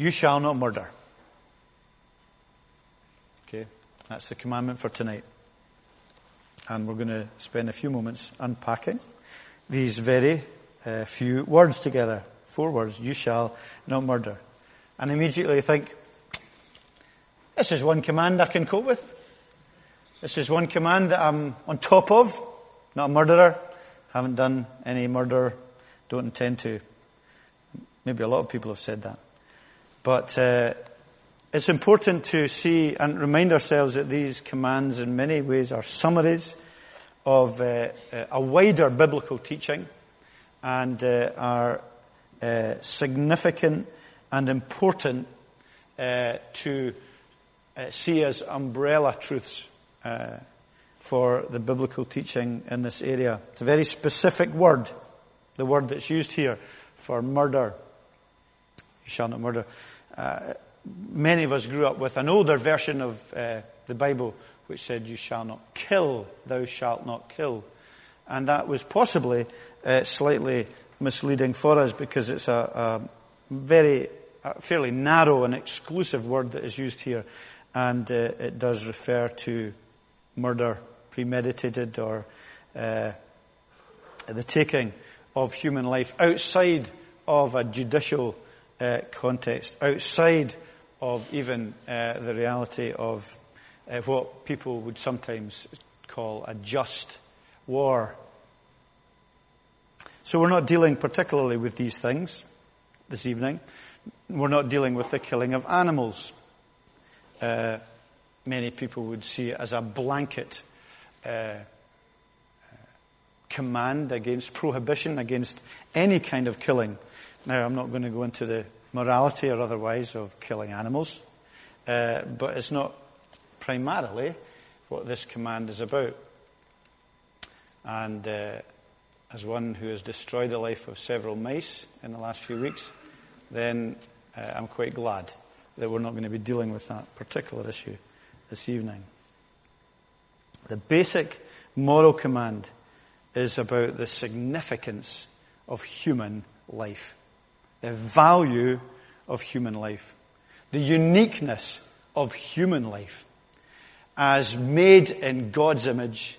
You shall not murder. Okay, that's the commandment for tonight. And we're going to spend a few moments unpacking these very uh, few words together. Four words. You shall not murder. And immediately think, this is one command I can cope with. This is one command that I'm on top of. Not a murderer. Haven't done any murder. Don't intend to. Maybe a lot of people have said that. But uh, it's important to see and remind ourselves that these commands in many ways are summaries of uh, uh a wider biblical teaching and uh, are uh, significant and important uh, to see as umbrella truths for the biblical teaching in this area. It's a very specific word, the word that's used here for murder. You shall not murder. Uh, many of us grew up with an older version of uh, the Bible which said, You shall not kill, thou shalt not kill. And that was possibly uh, slightly misleading for us because it's a, a very, a fairly narrow and exclusive word that is used here. And uh, it does refer to murder, premeditated, or uh, the taking of human life outside of a judicial uh, context, outside of even uh, the reality of uh, what people would sometimes call a just war. So we're not dealing particularly with these things this evening. We're not dealing with the killing of animals. Uh, many people would see it as a blanket uh, command against prohibition against any kind of killing. Now, I'm not going to go into the morality or otherwise of killing animals, uh, but it's not primarily what this command is about. And uh, as one who has destroyed the life of several mice in the last few weeks, then uh, I'm quite glad that we're not going to be dealing with that particular issue this evening. The basic moral command is about the significance of human life, the value of human life, the uniqueness of human life as made in God's image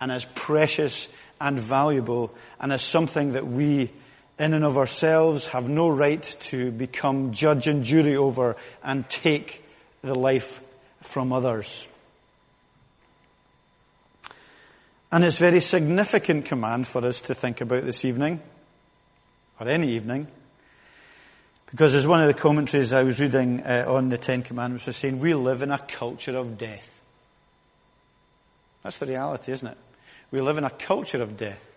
and as precious and valuable and as something that we in and of ourselves have no right to become judge and jury over and take the life from others. And it's a very significant command for us to think about this evening, or any evening, because as one of the commentaries I was reading uh, on the Ten Commandments was saying, we live in a culture of death. That's the reality, isn't it? We live in a culture of death.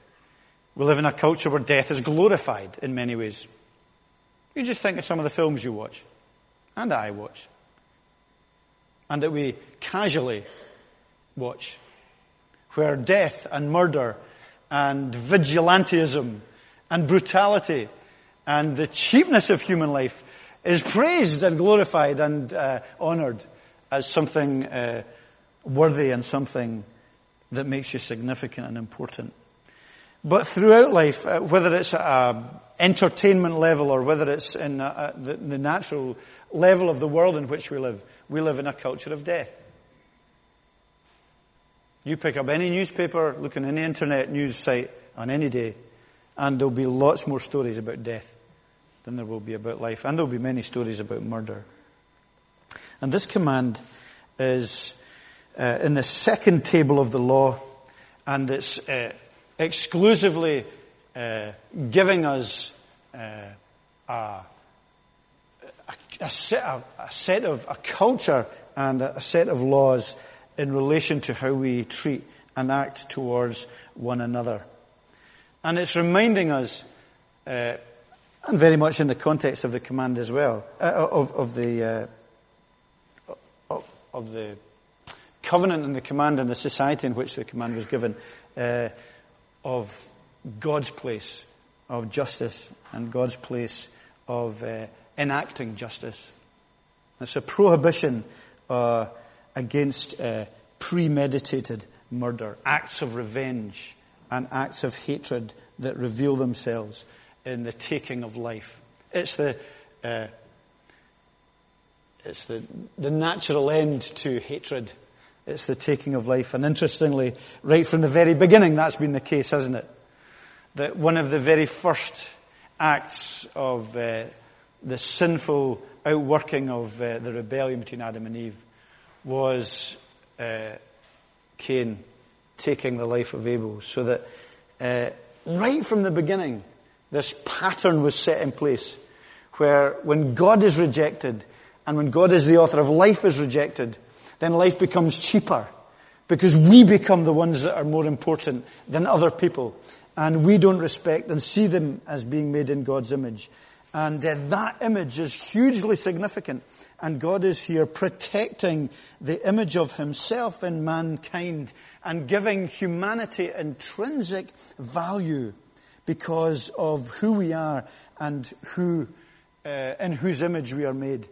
We live in a culture where death is glorified in many ways. You just think of some of the films you watch, and I watch and that we casually watch, where death and murder and vigilantism and brutality and the cheapness of human life is praised and glorified and uh, honored as something uh, worthy and something that makes you significant and important. But throughout life, uh, whether it's at an entertainment level or whether it's in uh, the, the natural level of the world in which we live, we live in a culture of death. You pick up any newspaper, look on any internet news site on any day, and there'll be lots more stories about death than there will be about life. And there'll be many stories about murder. And this command is uh, in the second table of the law, and it's uh, exclusively uh, giving us uh, a a, set of, a set of, a culture and a set of laws in relation to how we treat and act towards one another. And it's reminding us, uh, and very much in the context of the command as well, uh, of, of, the uh, of, the covenant and the command and the society in which the command was given, uh, of God's place of justice and God's place of uh, enacting justice. It's a prohibition uh, against premeditated murder, acts of revenge, and acts of hatred that reveal themselves in the taking of life. It's the uh, it's the, the natural end to hatred. It's the taking of life. And interestingly, right from the very beginning, that's been the case, hasn't it? That one of the very first acts of uh, the sinful outworking of uh, the rebellion between Adam and Eve was uh, Cain taking the life of Abel. So that uh, right from the beginning, this pattern was set in place where when God is rejected and when God is the author of life is rejected, then life becomes cheaper because we become the ones that are more important than other people and we don't respect and see them as being made in God's image. And uh, that image is hugely significant. And God is here protecting the image of himself in mankind and giving humanity intrinsic value because of who we are and who, uh, in whose image we are made.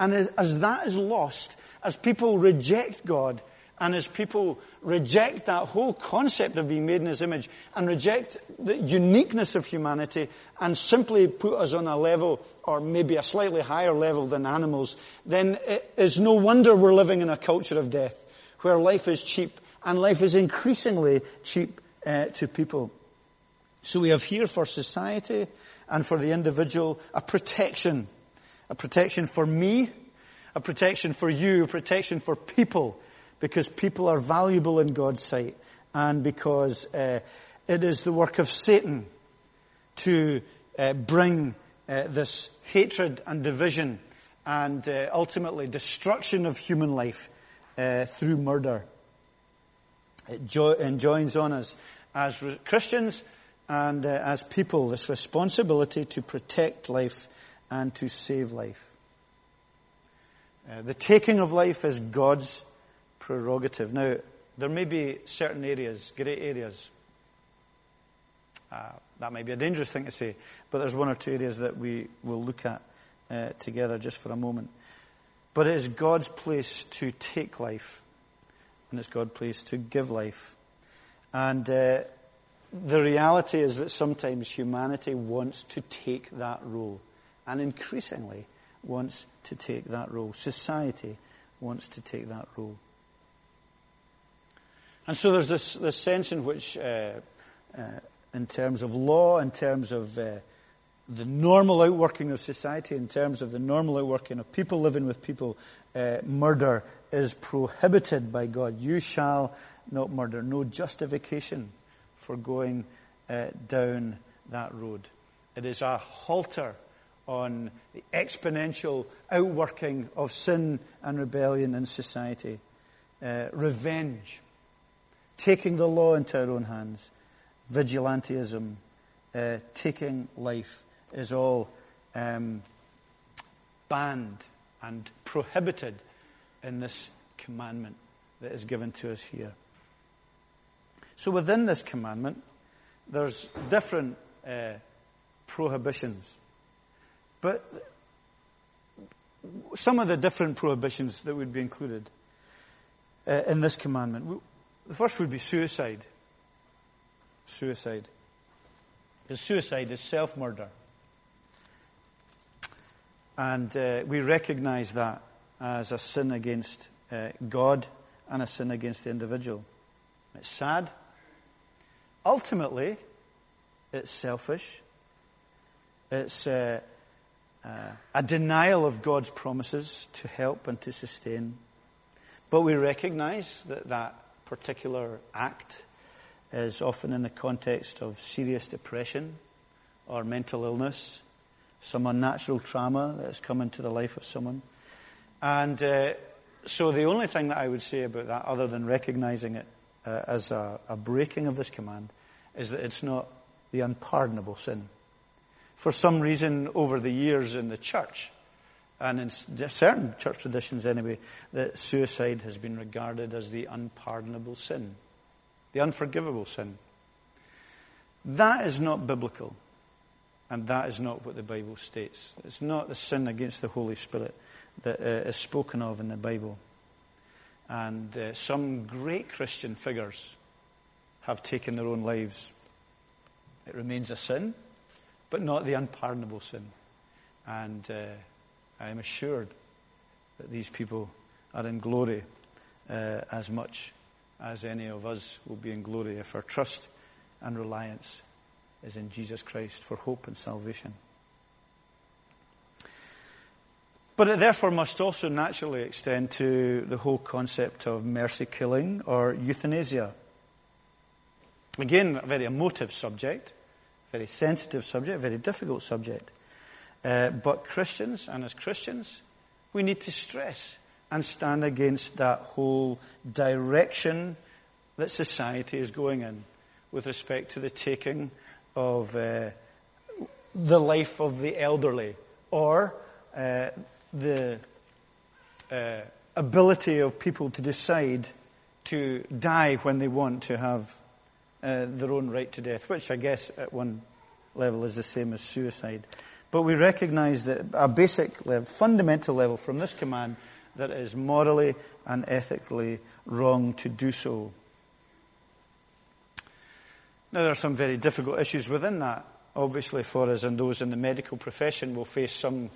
And as, as that is lost, as people reject God, and as people reject that whole concept of being made in His image and reject the uniqueness of humanity and simply put us on a level or maybe a slightly higher level than animals, then it is no wonder we're living in a culture of death where life is cheap and life is increasingly cheap uh, to people. So we have here for society and for the individual a protection. A protection for me, a protection for you, a protection for people, because people are valuable in God's sight and because uh, it is the work of Satan to uh, bring uh, this hatred and division and uh, ultimately destruction of human life uh, through murder. It jo- enjoins on us as Christians and uh, as people this responsibility to protect life and to save life. Uh, the taking of life is God's prerogative. Now, there may be certain areas, great areas. Uh, that might be a dangerous thing to say, but there's one or two areas that we will look at uh, together just for a moment. But it is God's place to take life, and it's God's place to give life. And uh, the reality is that sometimes humanity wants to take that role, and increasingly wants to take that role. Society wants to take that role. And so there's this, this sense in which, uh, uh, in terms of law, in terms of uh, the normal outworking of society, in terms of the normal outworking of people living with people, uh, murder is prohibited by God. You shall not murder. No justification for going uh, down that road. It is a halter on the exponential outworking of sin and rebellion in society. Uh, revenge, taking the law into our own hands, vigilantism, uh, taking life is all um, banned and prohibited in this commandment that is given to us here. So within this commandment, there's different uh, prohibitions. But some of the different prohibitions that would be included uh, in this commandment. The first would be suicide. Suicide. Because suicide is self-murder. And uh, we recognize that as a sin against uh, God and a sin against the individual. It's sad. Ultimately, it's selfish. It's uh, uh, a denial of God's promises to help and to sustain. But we recognize that that particular act is often in the context of serious depression or mental illness, some unnatural trauma that has come into the life of someone. And uh, so the only thing that I would say about that, other than recognizing it uh, as a, a breaking of this command, is that it's not the unpardonable sin. For some reason, over the years in the church, and in certain church traditions anyway, that suicide has been regarded as the unpardonable sin, the unforgivable sin. That is not biblical, and that is not what the Bible states. It's not the sin against the Holy Spirit that uh, is spoken of in the Bible. And uh, some great Christian figures have taken their own lives. It remains a sin, but not the unpardonable sin. And uh, I am assured that these people are in glory uh, as much as any of us will be in glory if our trust and reliance is in Jesus Christ for hope and salvation. But it therefore must also naturally extend to the whole concept of mercy killing or euthanasia. Again, a very emotive subject, very sensitive subject, very difficult subject. Uh, but Christians, and as Christians, we need to stress and stand against that whole direction that society is going in with respect to the taking of uh, the life of the elderly or uh, the uh, ability of people to decide to die when they want to have uh, their own right to death, which I guess at one level is the same as suicide. But we recognize that a basic level, fundamental level from this command that it is morally and ethically wrong to do so. Now there are some very difficult issues within that, obviously for us and those in the medical profession will face some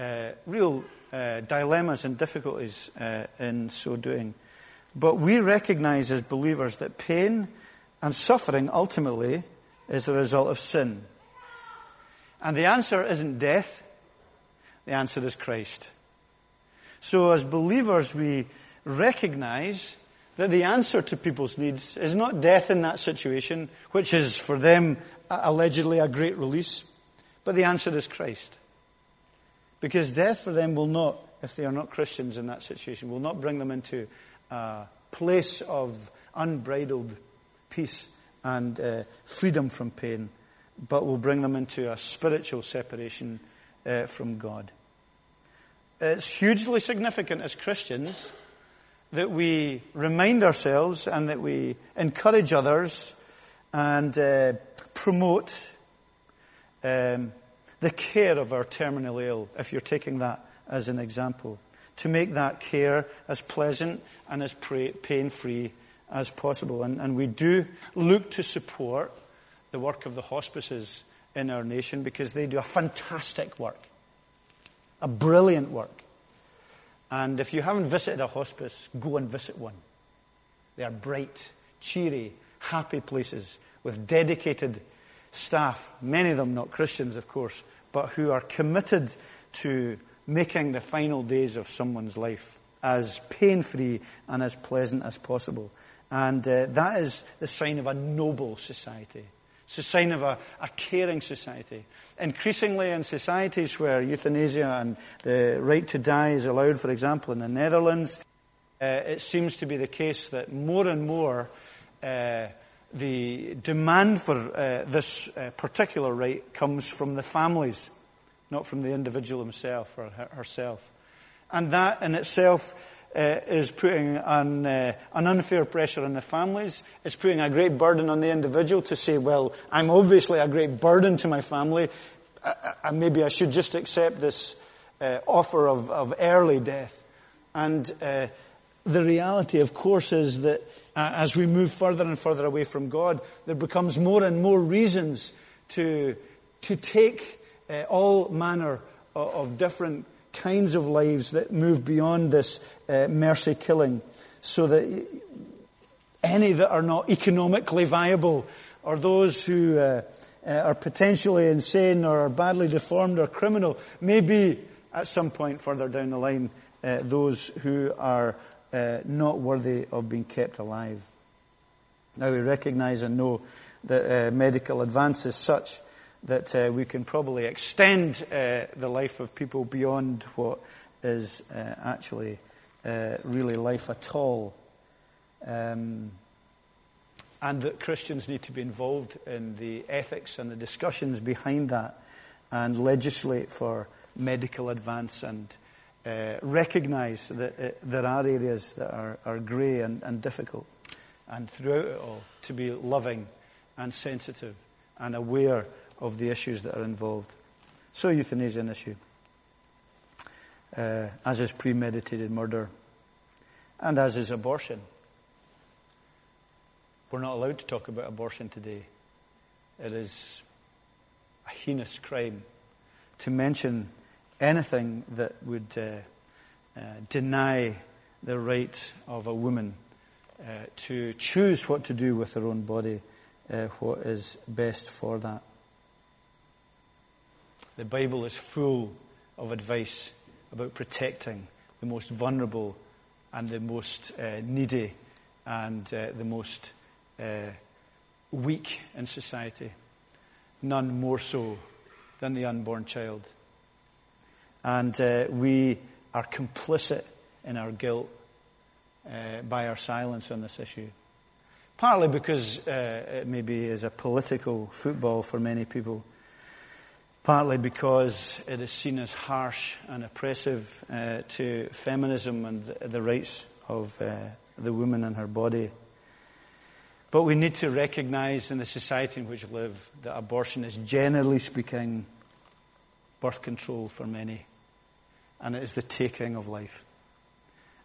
uh, real uh, dilemmas and difficulties uh, in so doing. But we recognize as believers that pain and suffering ultimately is the result of sin. And the answer isn't death. The answer is Christ. So as believers, we recognize that the answer to people's needs is not death in that situation, which is for them allegedly a great release, but the answer is Christ. Because death for them will not, if they are not Christians in that situation, will not bring them into a place of unbridled peace and uh, freedom from pain, but will bring them into a spiritual separation uh, from God. It's hugely significant as Christians that we remind ourselves and that we encourage others and uh, promote um, the care of our terminally ill, if you're taking that as an example, to make that care as pleasant and as pain-free as possible. And, and we do look to support the work of the hospices in our nation because they do a fantastic work, a brilliant work. And if you haven't visited a hospice, go and visit one. They are bright, cheery, happy places with dedicated staff, many of them not Christians, of course, but who are committed to making the final days of someone's life as pain-free and as pleasant as possible. And uh, that is the sign of a noble society. It's a sign of a, a caring society. Increasingly in societies where euthanasia and the right to die is allowed, for example, in the Netherlands, uh, it seems to be the case that more and more uh, the demand for uh, this uh, particular right comes from the families, not from the individual himself or her- herself. And that in itself uh, is putting an, uh, an unfair pressure on the families. It's putting a great burden on the individual to say, well, I'm obviously a great burden to my family, and maybe I should just accept this uh, offer of, of early death. And uh, the reality, of course, is that uh, as we move further and further away from God, there becomes more and more reasons to, to take uh, all manner of, of different kinds of lives that move beyond this uh, mercy killing so that any that are not economically viable or those who uh, uh, are potentially insane or are badly deformed or criminal may be at some point further down the line uh, those who are uh, not worthy of being kept alive. Now we recognize and know that uh, medical advance is such that uh, we can probably extend uh, the life of people beyond what is uh, actually uh, really life at all. Um, and that Christians need to be involved in the ethics and the discussions behind that and legislate for medical advance and uh, recognize that uh, there are areas that are, are grey and, and difficult. And throughout it all, to be loving and sensitive and aware of the issues that are involved. So euthanasia is an issue, uh, as is premeditated murder, and as is abortion. We're not allowed to talk about abortion today. It is a heinous crime to mention anything that would uh, uh, deny the right of a woman uh, to choose what to do with her own body, uh, what is best for that. The Bible is full of advice about protecting the most vulnerable and the most uh, needy and the most weak in society. None more so than the unborn child. And uh, we are complicit in our guilt uh, by our silence on this issue. Partly because uh, it maybe is a political football for many people. Partly because it is seen as harsh and oppressive uh, to feminism and the rights of uh, the woman and her body. But we need to recognize in the society in which we live that abortion is generally speaking birth control for many. And it is the taking of life.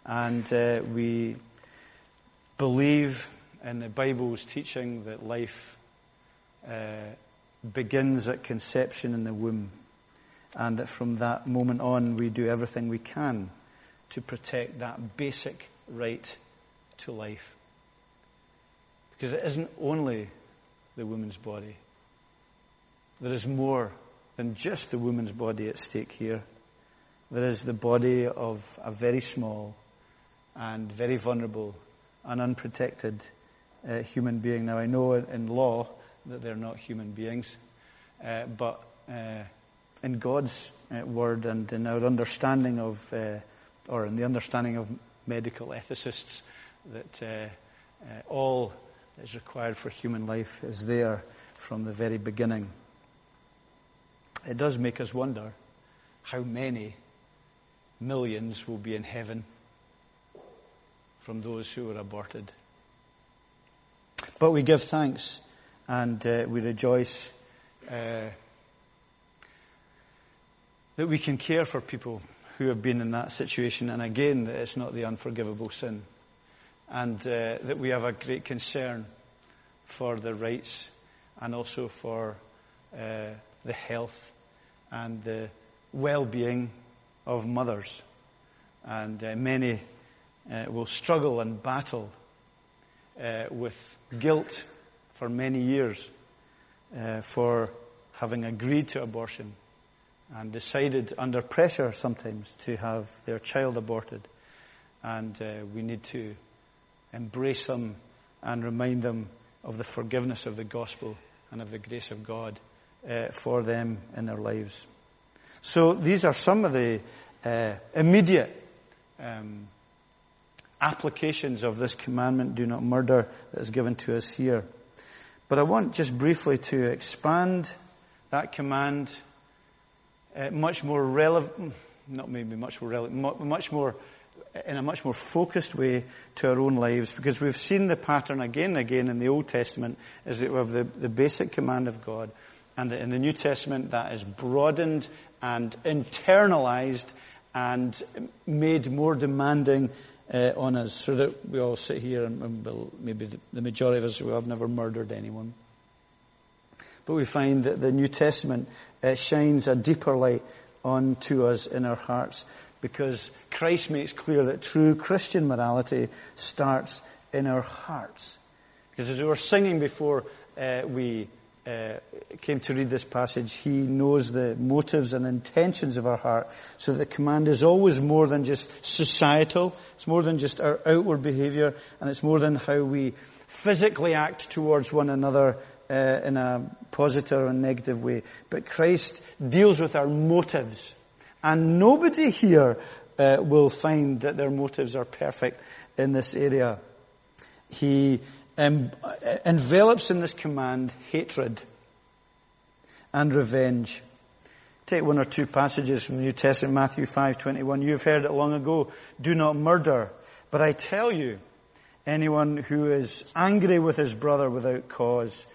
And uh, we believe in the Bible's teaching that life uh, begins at conception in the womb. And that from that moment on, we do everything we can to protect that basic right to life. Because it isn't only the woman's body. There is more than just the woman's body at stake here. There is the body of a very small and very vulnerable and unprotected uh, human being. Now, I know in law that they're not human beings, uh, but uh, in God's uh, word and in our understanding of, uh, or in the understanding of medical ethicists, that uh, all that is required for human life is there from the very beginning. It does make us wonder how many millions will be in heaven from those who were aborted. But we give thanks and uh, we rejoice uh, that we can care for people who have been in that situation, and again, that it's not the unforgivable sin, and uh, that we have a great concern for the rights and also for uh, the health and the well-being of mothers. And uh, many uh, will struggle and battle uh, with guilt for many years uh, for having agreed to abortion and decided under pressure sometimes to have their child aborted. And uh, we need to embrace them and remind them of the forgiveness of the gospel and of the grace of God uh, for them in their lives. So these are some of the uh, immediate um, applications of this commandment, do not murder, that is given to us here. But I want just briefly to expand that command uh, much more relevant, not maybe much more relevant, much more, in a much more focused way to our own lives because we've seen the pattern again and again in the Old Testament is that we have the, the basic command of God and in the New Testament that is broadened and internalized and made more demanding uh, on us so that we all sit here and, and maybe the, majority of us who have never murdered anyone. But we find that the New Testament uh, shines a deeper light onto us in our hearts because Christ makes clear that true Christian morality starts in our hearts. Because as we were singing before uh, we uh, came to read this passage, he knows the motives and intentions of our heart. So the command is always more than just societal. It's more than just our outward behavior, and it's more than how we physically act towards one another uh, in a positive or negative way. But Christ deals with our motives, and nobody here uh, will find that their motives are perfect in this area. He envelops in this command hatred and revenge. Take one or two passages from the New Testament, Matthew 5:21. You've heard it long ago, do not murder. But I tell you, anyone who is angry with his brother without cause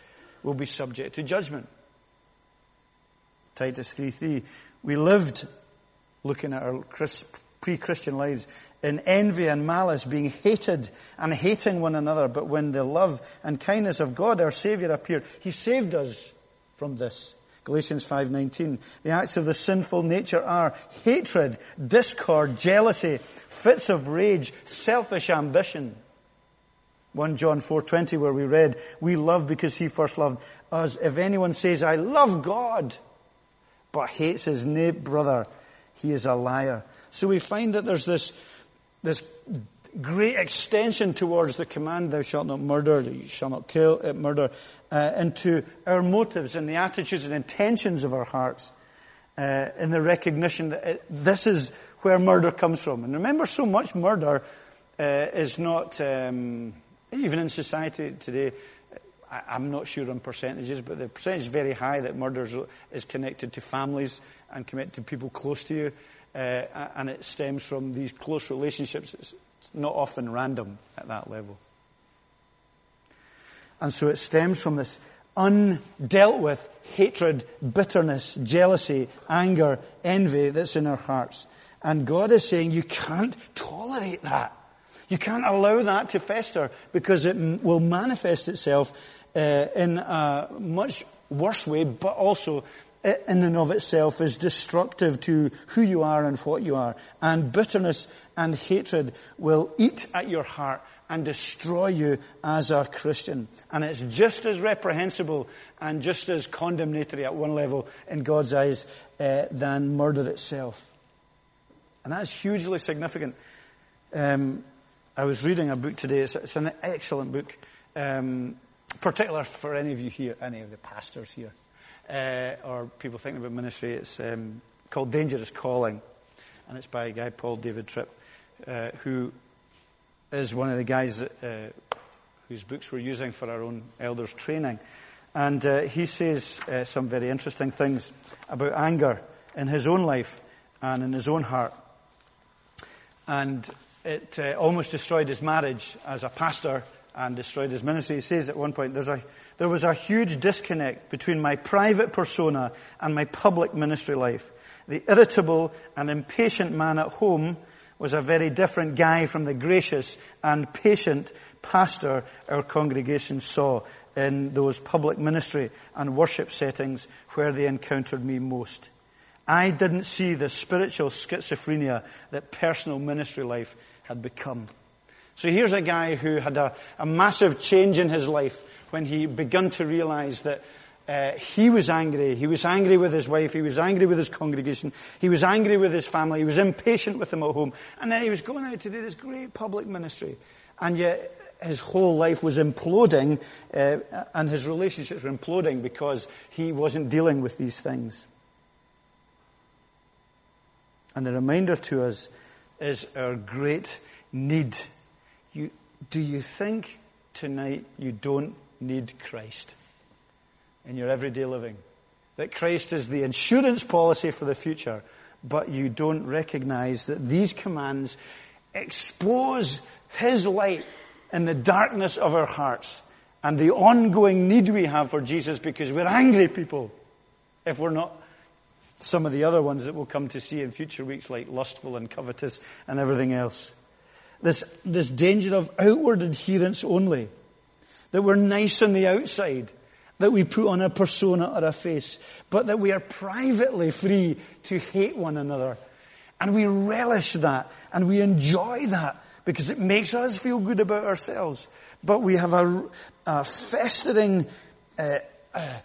will be subject to judgment. Titus 3:3. We lived looking at our pre-Christian lives in envy and malice, being hated and hating one another. But when the love and kindness of God, our Savior, appeared, He saved us from this. Galatians 5:19. The acts of the sinful nature are hatred, discord, jealousy, fits of rage, selfish ambition. 1 John 4:20 where we read, "We love because he first loved us. If anyone says I love God but hates his neighbor brother, he is a liar." So we find that there's this this great extension towards the command, thou shalt not murder, you shall not kill, uh, murder, uh, into our motives and the attitudes and intentions of our hearts, uh, in the recognition that it, this is where murder comes from. And remember, so much murder uh, is not, um, even in society today, I, am not sure on percentages, but the percentage is very high that murder is connected to families and connected to people close to you. Uh, and it stems from these close relationships. It's, not often random at that level. And so it stems from this undealt with hatred, bitterness, jealousy, anger, envy that's in our hearts. And God is saying you can't tolerate that. You can't allow that to fester because it will manifest itself uh, in a much worse way, but also in and of itself is destructive to who you are and what you are. And bitterness and hatred will eat at your heart and destroy you as a Christian. And it's just as reprehensible and just as condemnatory at one level in God's eyes uh, than murder itself. And that's hugely significant. Um, I was reading a book today. It's, it's an excellent book, um, particular for any of you here, any of the pastors here uh, or people thinking about ministry. It's um, called Dangerous Calling, and it's by a guy, Paul David Tripp, uh, who is one of the guys uh, whose books we're using for our own elders training. And uh, he says uh, some very interesting things about anger in his own life and in his own heart. And it almost destroyed his marriage as a pastor and destroyed his ministry. He says at one point, a, there was a huge disconnect between my private persona and my public ministry life. The irritable and impatient man at home was a very different guy from the gracious and patient pastor our congregation saw in those public ministry and worship settings where they encountered me most. I didn't see the spiritual schizophrenia that personal ministry life had become. So here's a guy who had a, a massive change in his life when he began to realize that uh, he was angry. He was angry with his wife. He was angry with his congregation. He was angry with his family. He was impatient with them at home. And then he was going out to do this great public ministry. And yet his whole life was imploding uh, and his relationships were imploding because he wasn't dealing with these things. And the reminder to us is our great need you, do you think tonight you don't need Christ in your everyday living? That Christ is the insurance policy for the future, but you don't recognize that these commands expose His light in the darkness of our hearts and the ongoing need we have for Jesus because we're angry people if we're not some of the other ones that we'll come to see in future weeks like lustful and covetous and everything else. This, this danger of outward adherence only. That we're nice on the outside. That we put on a persona or a face. But that we are privately free to hate one another. And we relish that. And we enjoy that. Because it makes us feel good about ourselves. But we have a, a festering, uh, uh,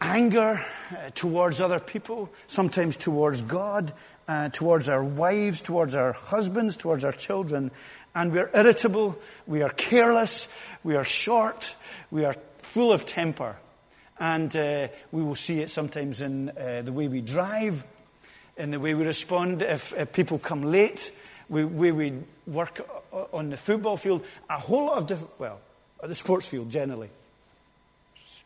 anger uh, towards other people, sometimes towards God, uh, towards our wives, towards our husbands, towards our children, and we're irritable, we are careless, we are short, we are full of temper. And uh, we will see it sometimes in uh, the way we drive, in the way we respond if, if people come late, the way we work on the football field, a whole lot of different, well, the sports field generally.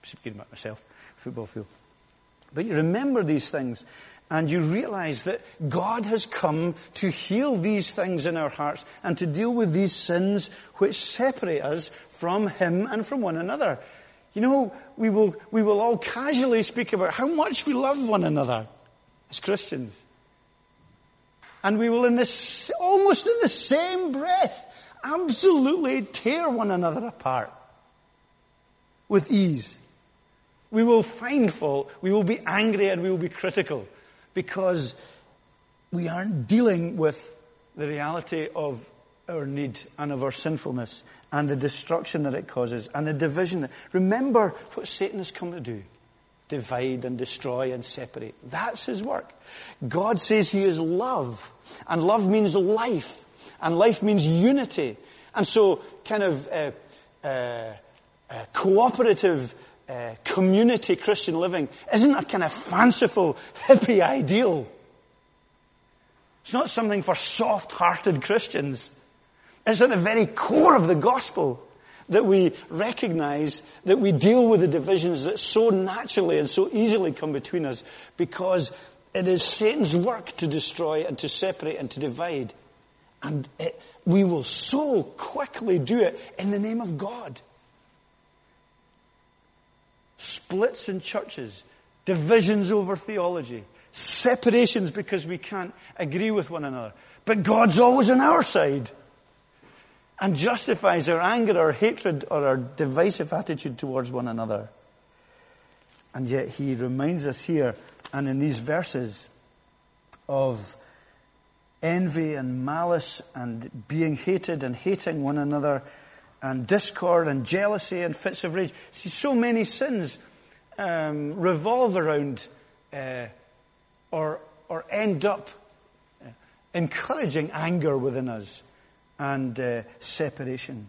Speaking about myself, football field. But you remember these things and you realize that God has come to heal these things in our hearts and to deal with these sins which separate us from Him and from one another. You know, we will, we will all casually speak about how much we love one another as Christians. And we will in this, almost in the same breath, absolutely tear one another apart with ease. We will find fault. We will be angry and we will be critical because we aren't dealing with the reality of our need and of our sinfulness and the destruction that it causes and the division. That remember what Satan has come to do. Divide and destroy and separate. That's his work. God says he is love. And love means life. And life means unity. And so kind of uh, uh, uh, cooperative uh, community Christian living isn't a kind of fanciful hippie ideal. It's not something for soft-hearted Christians. It's at the very core of the gospel that we recognize that we deal with the divisions that so naturally and so easily come between us because it is Satan's work to destroy and to separate and to divide. And it, we will so quickly do it in the name of God. Splits in churches, divisions over theology, separations because we can't agree with one another. But God's always on our side and justifies our anger, our hatred, or our divisive attitude towards one another. And yet he reminds us here and in these verses of envy and malice and being hated and hating one another and discord and jealousy and fits of rage. See, so many sins um, revolve around uh, or, or end up uh, encouraging anger within us and uh, separation.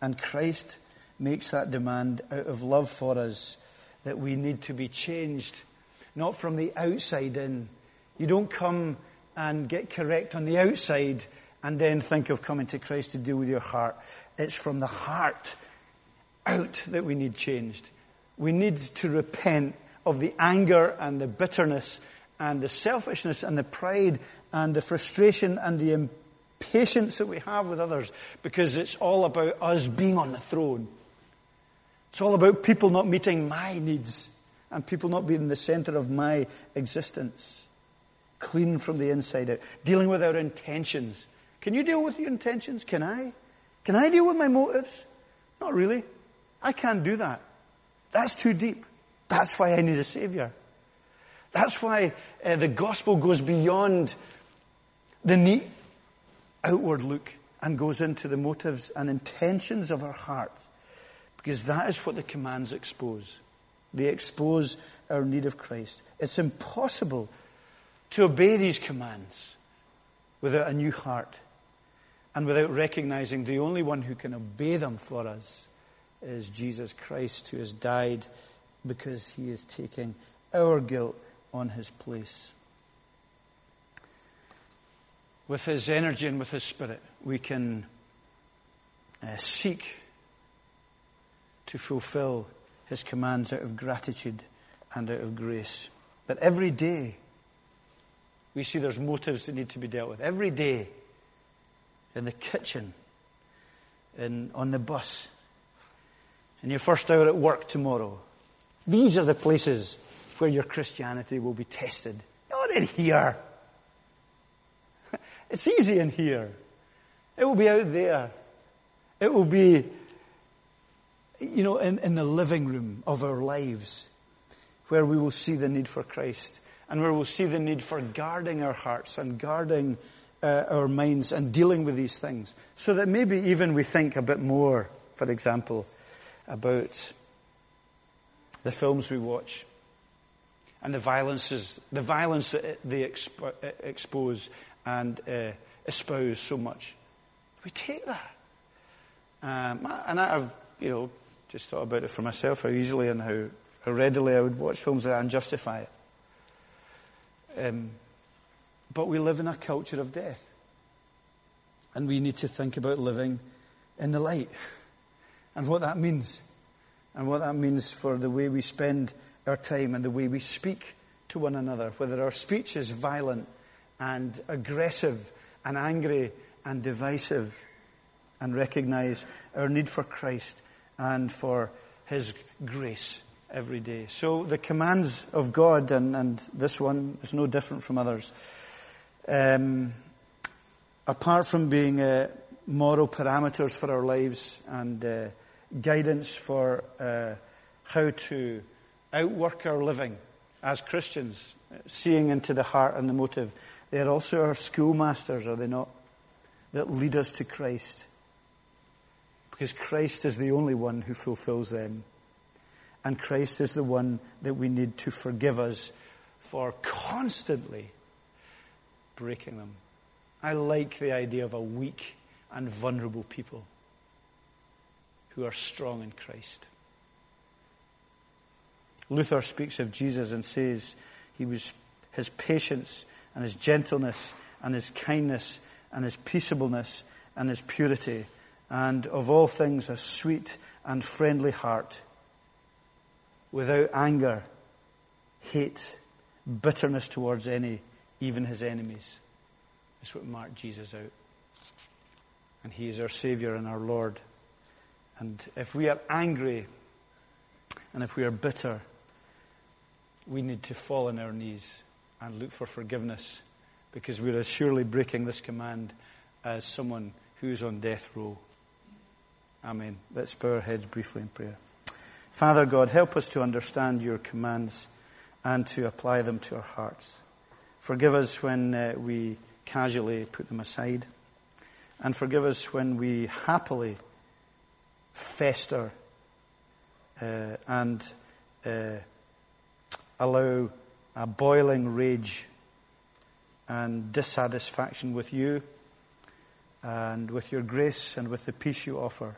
And Christ makes that demand out of love for us that we need to be changed, not from the outside in. You don't come and get correct on the outside and then think of coming to Christ to deal with your heart. It's from the heart out that we need changed. We need to repent of the anger and the bitterness and the selfishness and the pride and the frustration and the impatience that we have with others because it's all about us being on the throne. It's all about people not meeting my needs and people not being the center of my existence. Clean from the inside out. Dealing with our intentions. Can you deal with your intentions? Can I? Can I deal with my motives? Not really. I can't do that. That's too deep. That's why I need a savior. That's why uh, the gospel goes beyond the neat outward look and goes into the motives and intentions of our heart. Because that is what the commands expose. They expose our need of Christ. It's impossible to obey these commands without a new heart and without recognizing the only one who can obey them for us is Jesus Christ who has died because he is taking our guilt on his place with His energy and with His Spirit, we can uh, seek to fulfill His commands out of gratitude and out of grace. But every day, we see there's motives that need to be dealt with. Every day, in the kitchen, in, on the bus, in your first hour at work tomorrow. These are the places where your Christianity will be tested. Not in here. It's easy in here. It will be out there. It will be, you know, in, in the living room of our lives where we will see the need for Christ and where we'll see the need for guarding our hearts and guarding uh, our minds and dealing with these things so that maybe even we think a bit more, for example, about the films we watch and the violences, the violence that they expo- expose and uh, espouse so much. We take that. Um, and I, have you know, just thought about it for myself, how easily and how, how readily I would watch films that and justify it. Um, but we live in a culture of death. And we need to think about living in the light and what that means. And what that means for the way we spend our time and the way we speak to one another, whether our speech is violent and aggressive and angry and divisive and recognize our need for Christ and for His grace every day. So the commands of God, and, and this one is no different from others, um, apart from being uh, moral parameters for our lives and uh, guidance for uh, how to outwork our living as Christians, seeing into the heart and the motive. They are also our schoolmasters, are they not? That lead us to Christ. Because Christ is the only one who fulfills them. And Christ is the one that we need to forgive us for constantly breaking them. I like the idea of a weak and vulnerable people who are strong in Christ. Luther speaks of Jesus and says he was his patience and his gentleness and his kindness and his peaceableness and his purity and of all things a sweet and friendly heart without anger, hate, bitterness towards any, even his enemies. That's what marked Jesus out. And he is our Savior and our Lord. And if we are angry and if we are bitter, we need to fall on our knees and look for forgiveness because we're as surely breaking this command as someone who's on death row. Amen. Let's bow our heads briefly in prayer. Father God, help us to understand your commands and to apply them to our hearts. Forgive us when uh, we casually put them aside. And forgive us when we happily fester uh, and uh, allow a boiling rage and dissatisfaction with you and with your grace and with the peace you offer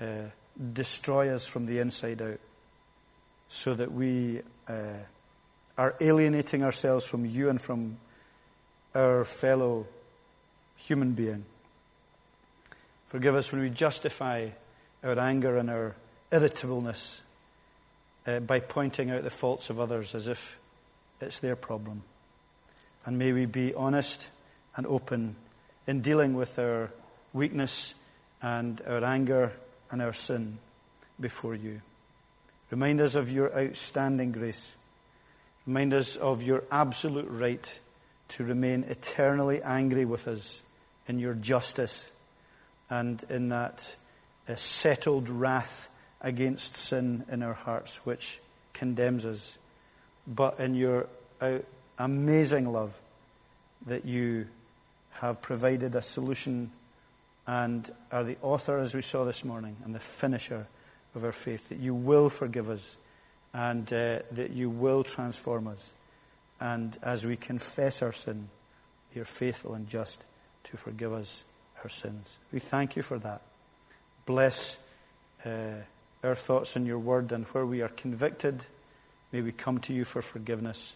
uh, destroy us from the inside out so that we uh, are alienating ourselves from you and from our fellow human being. Forgive us when we justify our anger and our irritableness uh, by pointing out the faults of others as if it's their problem. And may we be honest and open in dealing with our weakness and our anger and our sin before you. Remind us of your outstanding grace. Remind us of your absolute right to remain eternally angry with us in your justice and in that uh, settled wrath against sin in our hearts, which condemns us, but in your uh, amazing love that you have provided a solution and are the author, as we saw this morning, and the finisher of our faith, that you will forgive us and uh, that you will transform us. And as we confess our sin, you're faithful and just to forgive us our sins. We thank you for that. Bless uh, our thoughts in your word, and where we are convicted, may we come to you for forgiveness.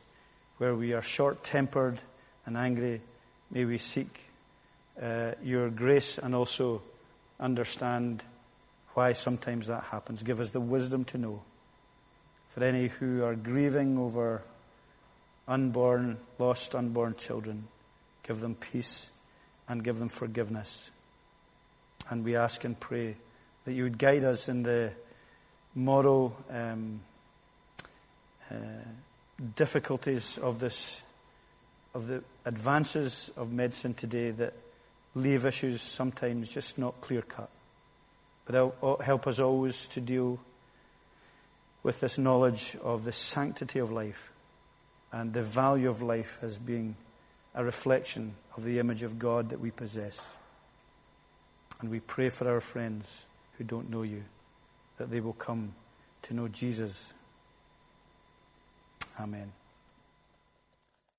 Where we are short tempered and angry, may we seek uh, your grace and also understand why sometimes that happens. Give us the wisdom to know. For any who are grieving over unborn, lost unborn children, give them peace and give them forgiveness. And we ask and pray that you would guide us in the moral um, uh, difficulties of this, of the advances of medicine today that leave issues sometimes just not clear cut. But help us always to deal with this knowledge of the sanctity of life and the value of life as being a reflection of the image of God that we possess. And we pray for our friends who don't know you, that they will come to know Jesus. Amen.